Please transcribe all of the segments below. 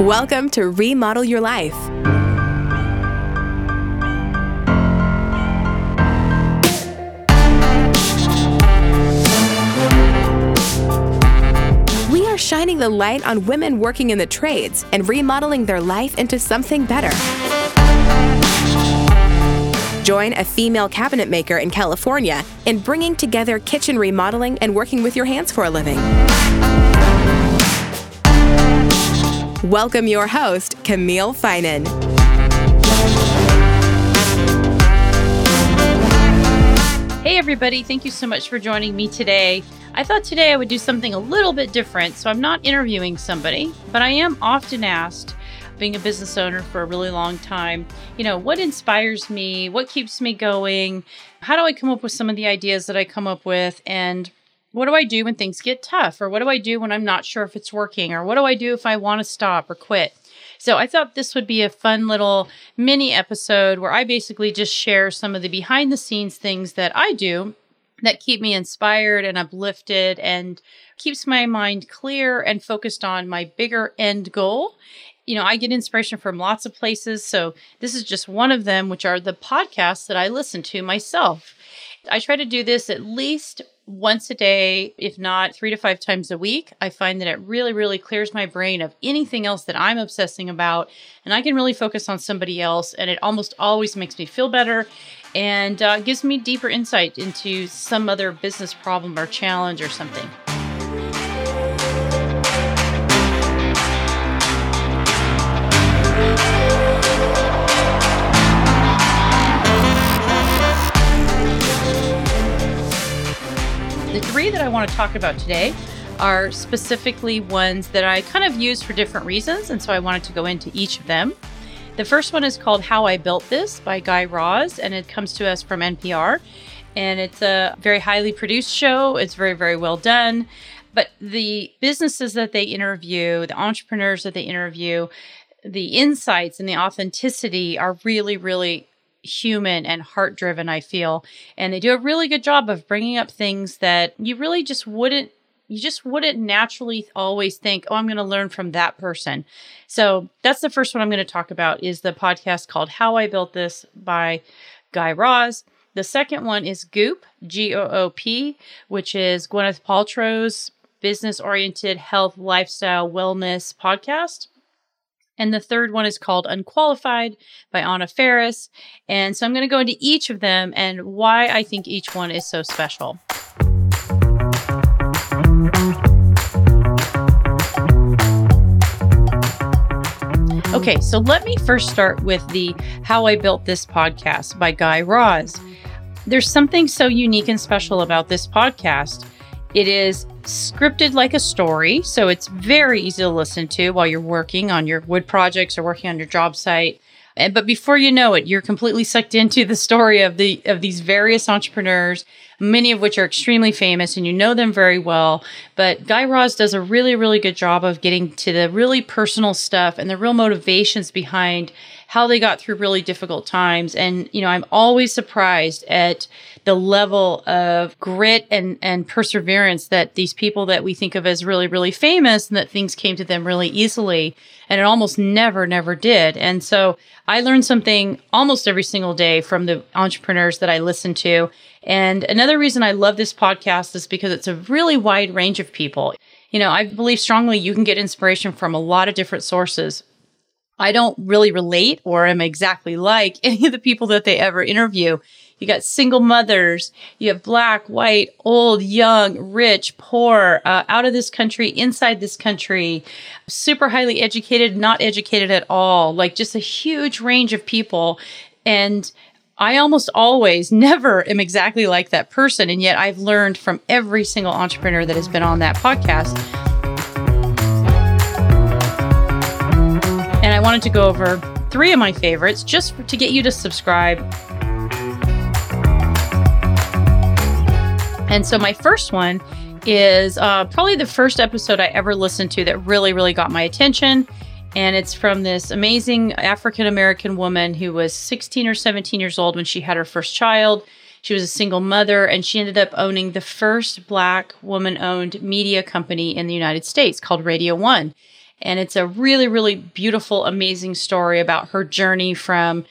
Welcome to Remodel Your Life. We are shining the light on women working in the trades and remodeling their life into something better. Join a female cabinet maker in California in bringing together kitchen remodeling and working with your hands for a living. Welcome your host, Camille Finan. Hey, everybody, thank you so much for joining me today. I thought today I would do something a little bit different, so I'm not interviewing somebody, but I am often asked, being a business owner for a really long time, you know, what inspires me? What keeps me going? How do I come up with some of the ideas that I come up with? And what do I do when things get tough? Or what do I do when I'm not sure if it's working? Or what do I do if I want to stop or quit? So I thought this would be a fun little mini episode where I basically just share some of the behind the scenes things that I do that keep me inspired and uplifted and keeps my mind clear and focused on my bigger end goal. You know, I get inspiration from lots of places. So this is just one of them, which are the podcasts that I listen to myself. I try to do this at least once a day, if not three to five times a week. I find that it really, really clears my brain of anything else that I'm obsessing about. And I can really focus on somebody else. And it almost always makes me feel better and uh, gives me deeper insight into some other business problem or challenge or something. I want to talk about today are specifically ones that I kind of use for different reasons, and so I wanted to go into each of them. The first one is called How I Built This by Guy Raz, and it comes to us from NPR. And it's a very highly produced show, it's very, very well done. But the businesses that they interview, the entrepreneurs that they interview, the insights and the authenticity are really, really human and heart driven, I feel. And they do a really good job of bringing up things that you really just wouldn't you just wouldn't naturally always think, oh, I'm going to learn from that person. So that's the first one I'm going to talk about is the podcast called How I Built This by Guy Raz. The second one is Goop, G O O P, which is Gwyneth Paltrow's business oriented health, lifestyle, wellness podcast. And the third one is called Unqualified by Anna Faris. And so I'm going to go into each of them and why I think each one is so special. Okay, so let me first start with the How I Built This Podcast by Guy Raz. There's something so unique and special about this podcast. It is scripted like a story, so it's very easy to listen to while you're working on your wood projects or working on your job site. And but before you know it, you're completely sucked into the story of the of these various entrepreneurs, many of which are extremely famous and you know them very well. But Guy Raz does a really, really good job of getting to the really personal stuff and the real motivations behind how they got through really difficult times. And, you know, I'm always surprised at the level of grit and, and perseverance that these people that we think of as really, really famous and that things came to them really easily. And it almost never, never did. And so I learned something almost every single day from the entrepreneurs that I listen to. And another reason I love this podcast is because it's a really wide range of people. You know, I believe strongly you can get inspiration from a lot of different sources. I don't really relate or am exactly like any of the people that they ever interview. You got single mothers, you have black, white, old, young, rich, poor, uh, out of this country, inside this country, super highly educated, not educated at all, like just a huge range of people. And I almost always never am exactly like that person. And yet I've learned from every single entrepreneur that has been on that podcast. And I wanted to go over three of my favorites just to get you to subscribe. And so my first one is uh, probably the first episode I ever listened to that really, really got my attention. And it's from this amazing African American woman who was 16 or 17 years old when she had her first child. She was a single mother and she ended up owning the first black woman owned media company in the United States called Radio One. And it's a really, really beautiful, amazing story about her journey from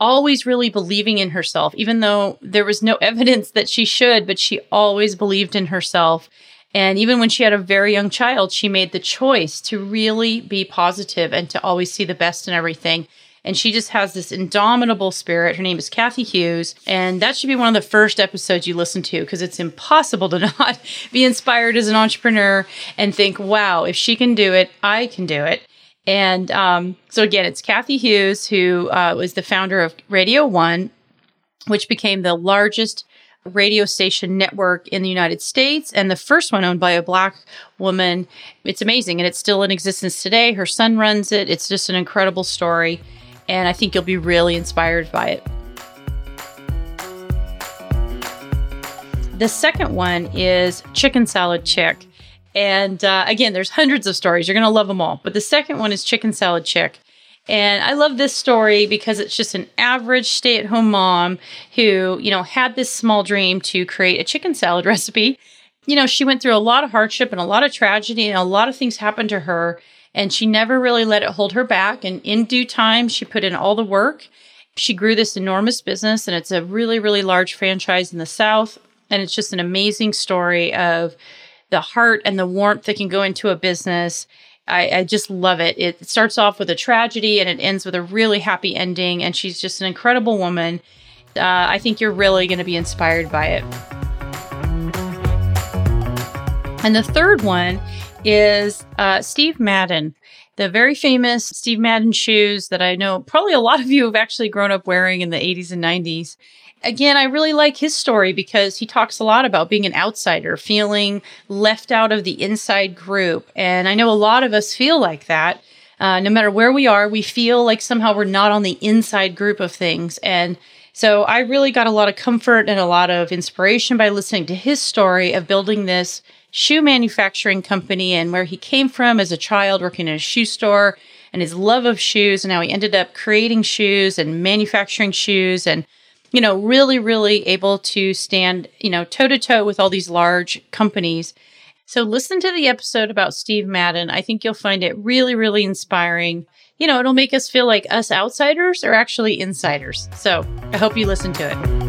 always really believing in herself, even though there was no evidence that she should, but she always believed in herself. And even when she had a very young child, she made the choice to really be positive and to always see the best in everything. And she just has this indomitable spirit. Her name is Cathy Hughes. And that should be one of the first episodes you listen to because it's impossible to not be inspired as an entrepreneur and think, wow, if she can do it, I can do it. And um, so, again, it's Cathy Hughes, who uh, was the founder of Radio One, which became the largest radio station network in the United States and the first one owned by a black woman. It's amazing and it's still in existence today. Her son runs it. It's just an incredible story and I think you'll be really inspired by it. The second one is Chicken Salad Chick. And uh, again, there's hundreds of stories. You're going to love them all. But the second one is Chicken Salad Chick. And I love this story because it's just an average stay at home mom who, you know, had this small dream to create a chicken salad recipe. You know, she went through a lot of hardship and a lot of tragedy, and a lot of things happened to her and she never really let it hold her back. And in due time, she put in all the work. She grew this enormous business, and it's a really, really large franchise in the South. And it's just an amazing story of the heart and the warmth that can go into a business. I, I, just love it. It starts off with a tragedy and it ends with a really happy ending. And she's just an incredible woman. Uh, I think you're really going to be inspired by it. And the third one is uh, Steve Madden, the very famous Steve Madden shoes that I know probably a lot of you have actually grown up wearing in the 80s and 90s. Again, I really like his story because he talks a lot about being an outsider, feeling left out of the inside group. And I know a lot of us feel like that. Uh, no matter where we are, we feel like somehow we're not on the inside group of things. And so I really got a lot of comfort and a lot of inspiration by listening to his story of building this shoe manufacturing company and where he came from as a child working in a shoe store and his love of shoes and how he ended up creating shoes and manufacturing shoes and you know really really able to stand you know toe to toe with all these large companies. So listen to the episode about Steve Madden. I think you'll find it really really inspiring. You know it'll make us feel like us outsiders are actually insiders. So I hope you listen to it.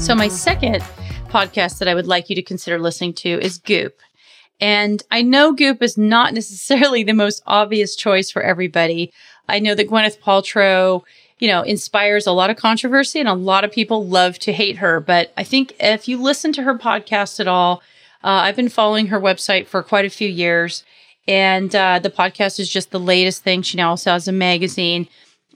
So my second podcast that I would like you to consider listening to is Goop. And I know Goop is not necessarily the most obvious choice for everybody. I know that Gwyneth Paltrow, you know, inspires a lot of controversy and a lot of people love to hate her. But I think if you listen to her podcast at all, uh, I've been following her website for quite a few years. And uh, the podcast is just the latest thing. She now also has a magazine.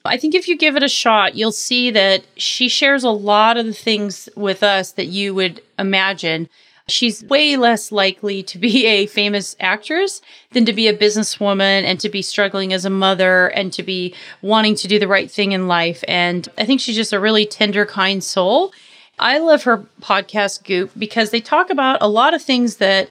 I think if you give it a shot, you'll see that she shares a lot of the things with us that you would imagine. She's way less likely to be a famous actress than to be a businesswoman and to be struggling as a mother and to be wanting to do the right thing in life. And I think she's just a really tender, kind soul. I love her podcast, Goop, because they talk about a lot of things that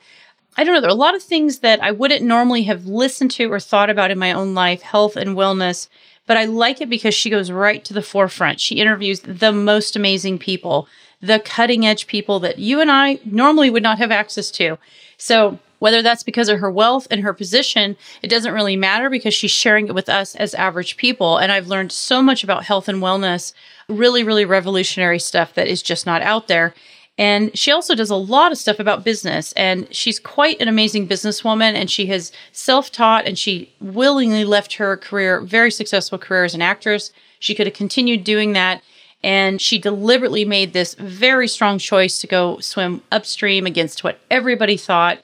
I don't know. There are a lot of things that I wouldn't normally have listened to or thought about in my own life, health and wellness but I like it because she goes right to the forefront. She interviews the most amazing people, the cutting edge people that you and I normally would not have access to. So, whether that's because of her wealth and her position, it doesn't really matter because she's sharing it with us as average people. And I've learned so much about health and wellness, really, really revolutionary stuff that is just not out there. And she also does a lot of stuff about business. And she's quite an amazing businesswoman. And she has self taught and she willingly left her career, very successful career as an actress. She could have continued doing that. And she deliberately made this very strong choice to go swim upstream against what everybody thought.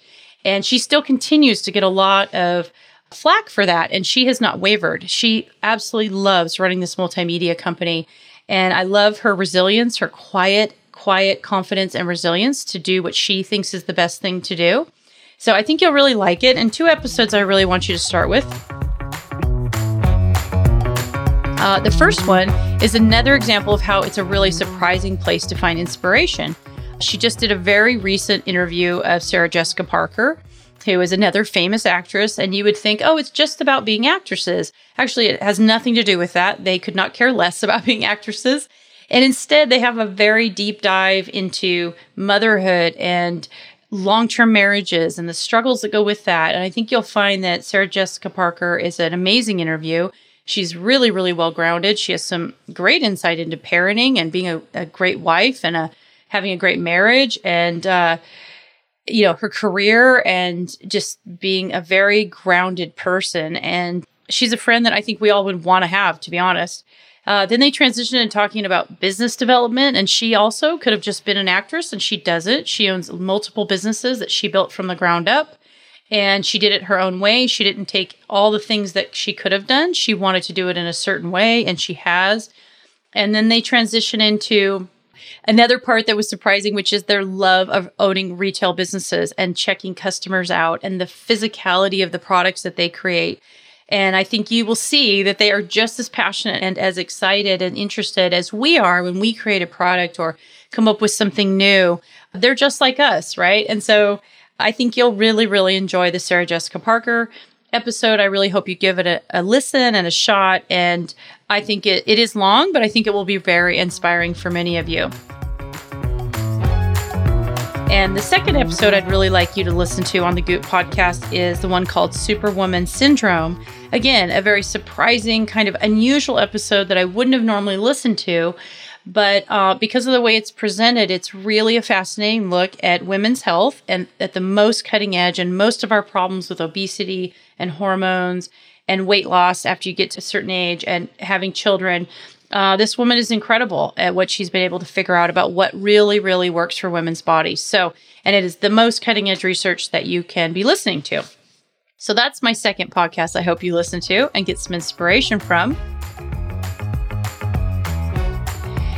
And she still continues to get a lot of flack for that. And she has not wavered. She absolutely loves running this multimedia company. And I love her resilience, her quiet quiet confidence and resilience to do what she thinks is the best thing to do. So I think you'll really like it. And two episodes I really want you to start with. Uh, the first one is another example of how it's a really surprising place to find inspiration. She just did a very recent interview of Sarah Jessica Parker, who is another famous actress, and you would think, oh, it's just about being actresses. Actually, it has nothing to do with that. They could not care less about being actresses. And instead, they have a very deep dive into motherhood and long term marriages and the struggles that go with that. And I think you'll find that Sarah Jessica Parker is an amazing interview. She's really, really well grounded. She has some great insight into parenting and being a, a great wife and a, having a great marriage and, uh, you know, her career and just being a very grounded person. And she's a friend that I think we all would want to have, to be honest. Uh, then they transitioned into talking about business development, and she also could have just been an actress, and she doesn't. She owns multiple businesses that she built from the ground up, and she did it her own way. She didn't take all the things that she could have done. She wanted to do it in a certain way, and she has. And then they transition into another part that was surprising, which is their love of owning retail businesses and checking customers out and the physicality of the products that they create and I think you will see that they are just as passionate and as excited and interested as we are when we create a product or come up with something new. They're just like us, right? And so I think you'll really, really enjoy the Sarah Jessica Parker episode. I really hope you give it a, a listen and a shot. And I think it, it is long, but I think it will be very inspiring for many of you. And the second episode I'd really like you to listen to on the Goop podcast is the one called Superwoman Syndrome. Again, a very surprising, kind of unusual episode that I wouldn't have normally listened to. But uh, because of the way it's presented, it's really a fascinating look at women's health and at the most cutting edge and most of our problems with obesity and hormones and weight loss after you get to a certain age and having children uh, this woman is incredible at what she's been able to figure out about what really, really works for women's bodies. So, and it is the most cutting edge research that you can be listening to. So, that's my second podcast I hope you listen to and get some inspiration from.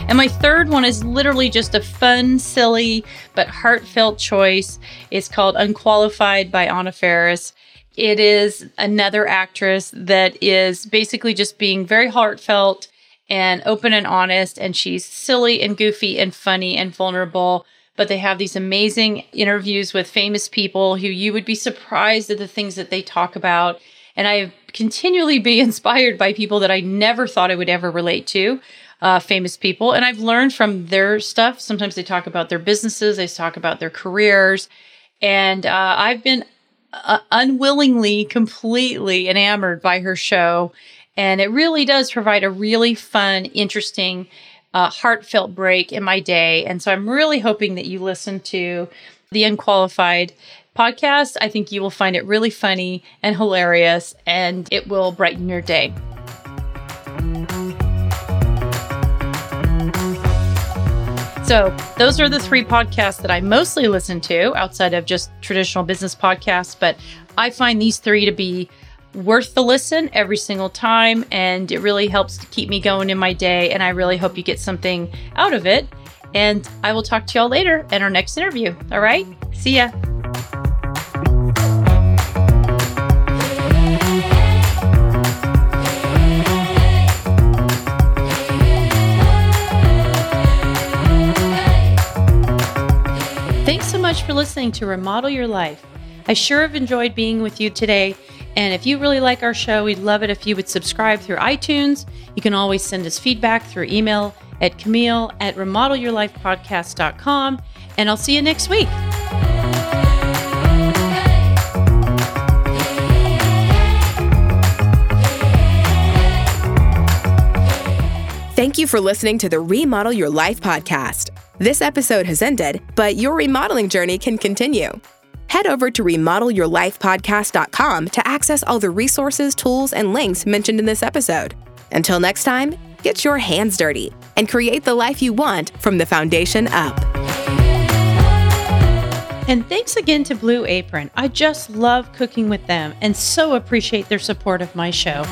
And my third one is literally just a fun, silly, but heartfelt choice. It's called Unqualified by Anna Faris. It is another actress that is basically just being very heartfelt and open and honest. And she's silly and goofy and funny and vulnerable. But they have these amazing interviews with famous people who you would be surprised at the things that they talk about. And I continually be inspired by people that I never thought I would ever relate to. Uh, famous people. And I've learned from their stuff. Sometimes they talk about their businesses, they talk about their careers. And uh, I've been uh, unwillingly, completely enamored by her show. And it really does provide a really fun, interesting, uh, heartfelt break in my day. And so I'm really hoping that you listen to the Unqualified podcast. I think you will find it really funny and hilarious, and it will brighten your day. So, those are the three podcasts that I mostly listen to outside of just traditional business podcasts. But I find these three to be worth the listen every single time. And it really helps to keep me going in my day. And I really hope you get something out of it. And I will talk to y'all later in our next interview. All right. See ya. For listening to Remodel Your Life. I sure have enjoyed being with you today. And if you really like our show, we'd love it if you would subscribe through iTunes. You can always send us feedback through email at Camille at remodelyourlifepodcast.com. And I'll see you next week. Thank you for listening to the Remodel Your Life podcast. This episode has ended, but your remodeling journey can continue. Head over to remodelyourlifepodcast.com to access all the resources, tools, and links mentioned in this episode. Until next time, get your hands dirty and create the life you want from the foundation up. And thanks again to Blue Apron. I just love cooking with them and so appreciate their support of my show.